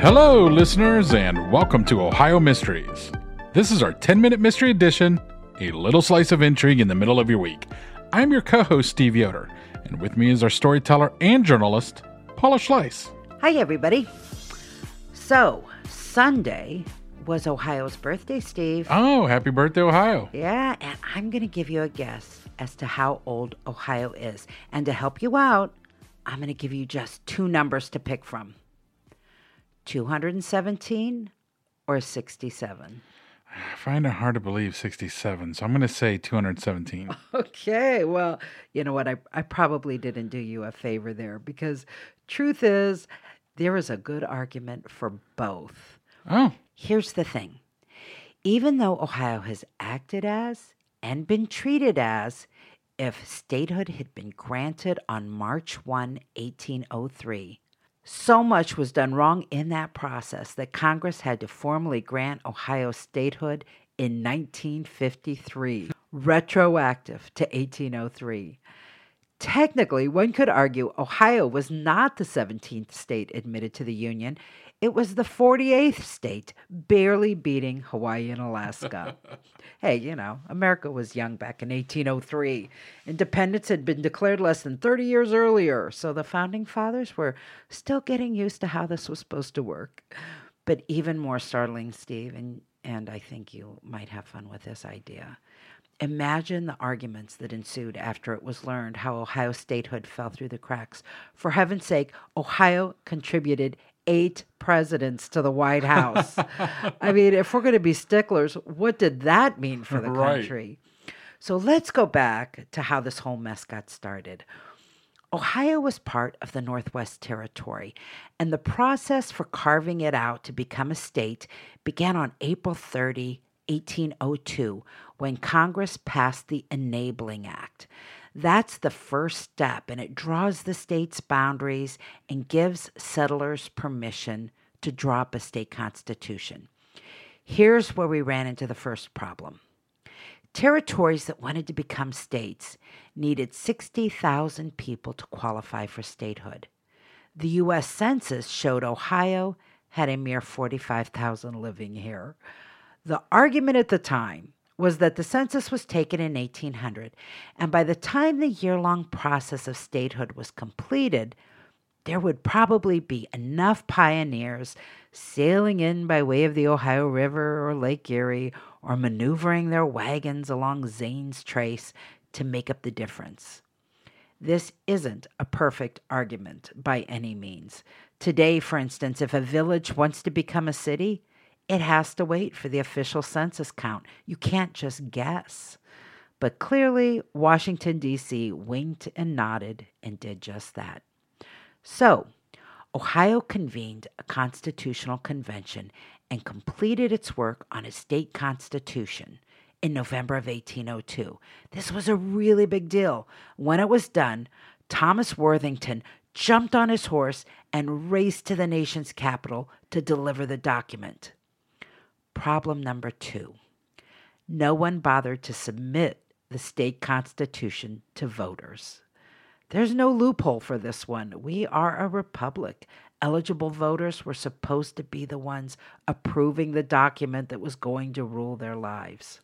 Hello, listeners, and welcome to Ohio Mysteries. This is our 10 minute mystery edition, a little slice of intrigue in the middle of your week. I'm your co host, Steve Yoder, and with me is our storyteller and journalist, Paula Schleis. Hi, everybody. So, Sunday was Ohio's birthday, Steve. Oh, happy birthday, Ohio. Yeah, and I'm going to give you a guess as to how old Ohio is. And to help you out, I'm going to give you just two numbers to pick from 217 or 67. I find it hard to believe 67, so I'm going to say 217. Okay, well, you know what? I, I probably didn't do you a favor there because truth is, there is a good argument for both. Oh, Here's the thing even though Ohio has acted as and been treated as if statehood had been granted on March 1, 1803, so much was done wrong in that process that Congress had to formally grant Ohio statehood in 1953, retroactive to 1803. Technically, one could argue Ohio was not the 17th state admitted to the Union. It was the 48th state, barely beating Hawaii and Alaska. hey, you know, America was young back in 1803. Independence had been declared less than 30 years earlier, so the founding fathers were still getting used to how this was supposed to work. But even more startling, Steve, and, and I think you might have fun with this idea. Imagine the arguments that ensued after it was learned how Ohio statehood fell through the cracks. For heaven's sake, Ohio contributed eight presidents to the White House. I mean, if we're going to be sticklers, what did that mean for the Right. country? So let's go back to how this whole mess got started. Ohio was part of the Northwest Territory, and the process for carving it out to become a state began on April 30, 1802, when Congress passed the Enabling Act. That's the first step, and it draws the state's boundaries and gives settlers permission to draw up a state constitution. Here's where we ran into the first problem. Territories that wanted to become states needed 60,000 people to qualify for statehood. The U.S. Census showed Ohio had a mere 45,000 living here. The argument at the time was that the census was taken in 1800, and by the time the year long process of statehood was completed, there would probably be enough pioneers sailing in by way of the Ohio River or Lake Erie or maneuvering their wagons along Zane's Trace to make up the difference. This isn't a perfect argument by any means. Today, for instance, if a village wants to become a city, it has to wait for the official census count. You can't just guess. But clearly, Washington, D.C. winked and nodded and did just that. So, Ohio convened a constitutional convention and completed its work on a state constitution in November of 1802. This was a really big deal. When it was done, Thomas Worthington jumped on his horse and raced to the nation's capital to deliver the document. Problem number two no one bothered to submit the state constitution to voters. There's no loophole for this one. We are a republic, eligible voters were supposed to be the ones approving the document that was going to rule their lives.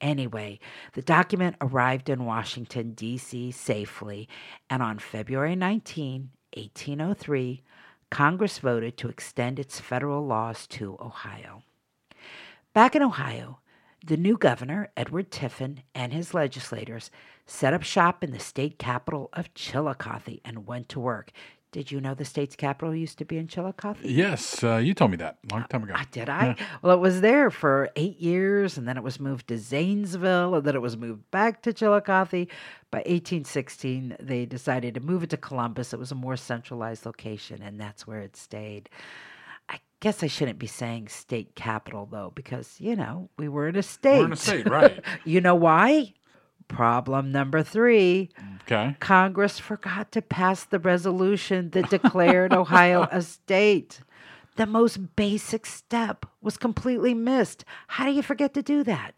Anyway, the document arrived in Washington, D.C. safely, and on February 19, 1803, Congress voted to extend its federal laws to Ohio. Back in Ohio, the new governor, Edward Tiffin, and his legislators set up shop in the state capital of Chillicothe and went to work. Did you know the state's capital used to be in Chillicothe? Yes, uh, you told me that a long time ago. Ah, did I? Well, it was there for eight years, and then it was moved to Zanesville, and then it was moved back to Chillicothe. By 1816, they decided to move it to Columbus. It was a more centralized location, and that's where it stayed. I guess I shouldn't be saying state capital, though, because, you know, we were in a state. We're in a state, right? you know why? Problem number three. Okay. Congress forgot to pass the resolution that declared Ohio a state. The most basic step was completely missed. How do you forget to do that?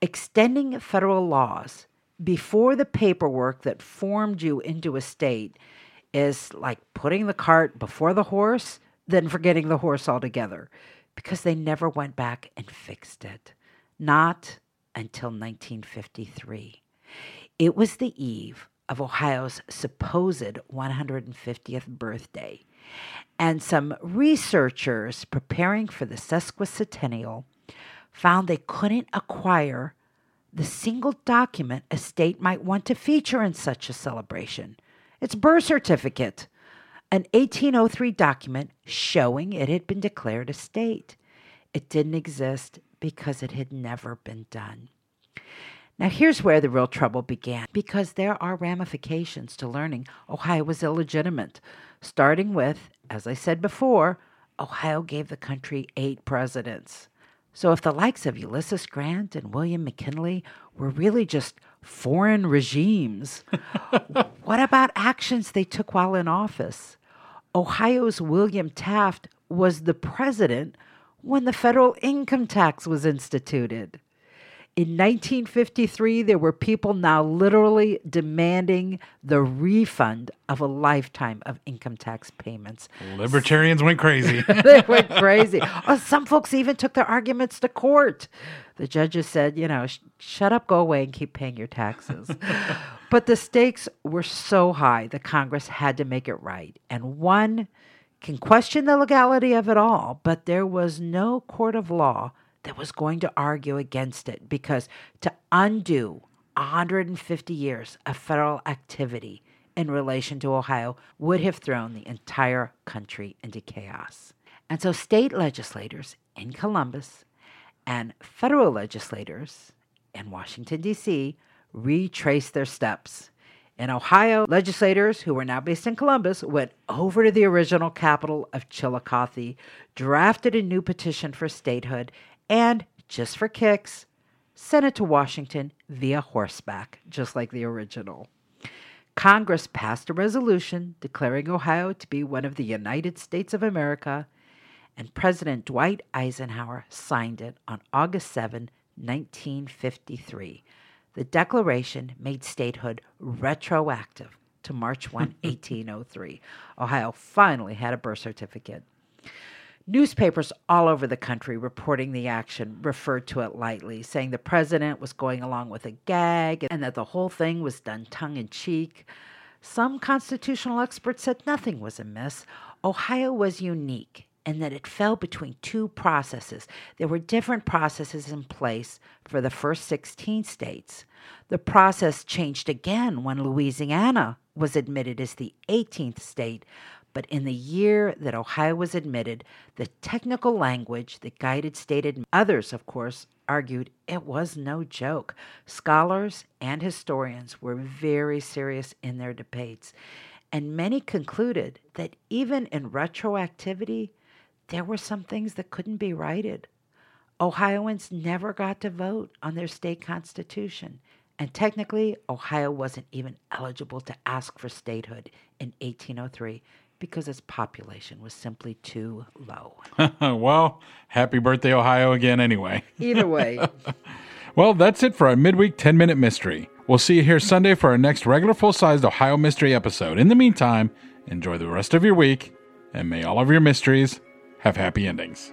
Extending federal laws before the paperwork that formed you into a state is like putting the cart before the horse, then forgetting the horse altogether because they never went back and fixed it. Not until 1953. It was the eve of Ohio's supposed 150th birthday, and some researchers preparing for the sesquicentennial found they couldn't acquire the single document a state might want to feature in such a celebration its birth certificate, an 1803 document showing it had been declared a state. It didn't exist because it had never been done. Now, here's where the real trouble began because there are ramifications to learning Ohio was illegitimate, starting with, as I said before, Ohio gave the country eight presidents. So, if the likes of Ulysses Grant and William McKinley were really just foreign regimes, what about actions they took while in office? Ohio's William Taft was the president when the federal income tax was instituted. In 1953, there were people now literally demanding the refund of a lifetime of income tax payments. Libertarians went crazy. they went crazy. Oh, some folks even took their arguments to court. The judges said, you know, sh- shut up, go away, and keep paying your taxes. but the stakes were so high that Congress had to make it right. And one can question the legality of it all, but there was no court of law that was going to argue against it because to undo 150 years of federal activity in relation to Ohio would have thrown the entire country into chaos. And so state legislators in Columbus and federal legislators in Washington, D.C., retraced their steps. In Ohio, legislators who were now based in Columbus went over to the original capital of Chillicothe, drafted a new petition for statehood, and, just for kicks, sent it to Washington via horseback, just like the original. Congress passed a resolution declaring Ohio to be one of the United States of America, and President Dwight Eisenhower signed it on August 7, 1953. The declaration made statehood retroactive to March 1, 1803. Ohio finally had a birth certificate. Newspapers all over the country reporting the action referred to it lightly, saying the president was going along with a gag and that the whole thing was done tongue in cheek. Some constitutional experts said nothing was amiss. Ohio was unique in that it fell between two processes. There were different processes in place for the first 16 states. The process changed again when Louisiana was admitted as the 18th state, but in the year that Ohio was admitted, the technical language that guided state adm- others, of course, argued it was no joke. Scholars and historians were very serious in their debates, and many concluded that even in retroactivity, there were some things that couldn't be righted. Ohioans never got to vote on their state constitution. And technically, Ohio wasn't even eligible to ask for statehood in 1803 because its population was simply too low. well, happy birthday, Ohio, again, anyway. Either way, Well, that's it for our midweek 10 minute mystery. We'll see you here Sunday for our next regular full sized Ohio mystery episode. In the meantime, enjoy the rest of your week and may all of your mysteries have happy endings.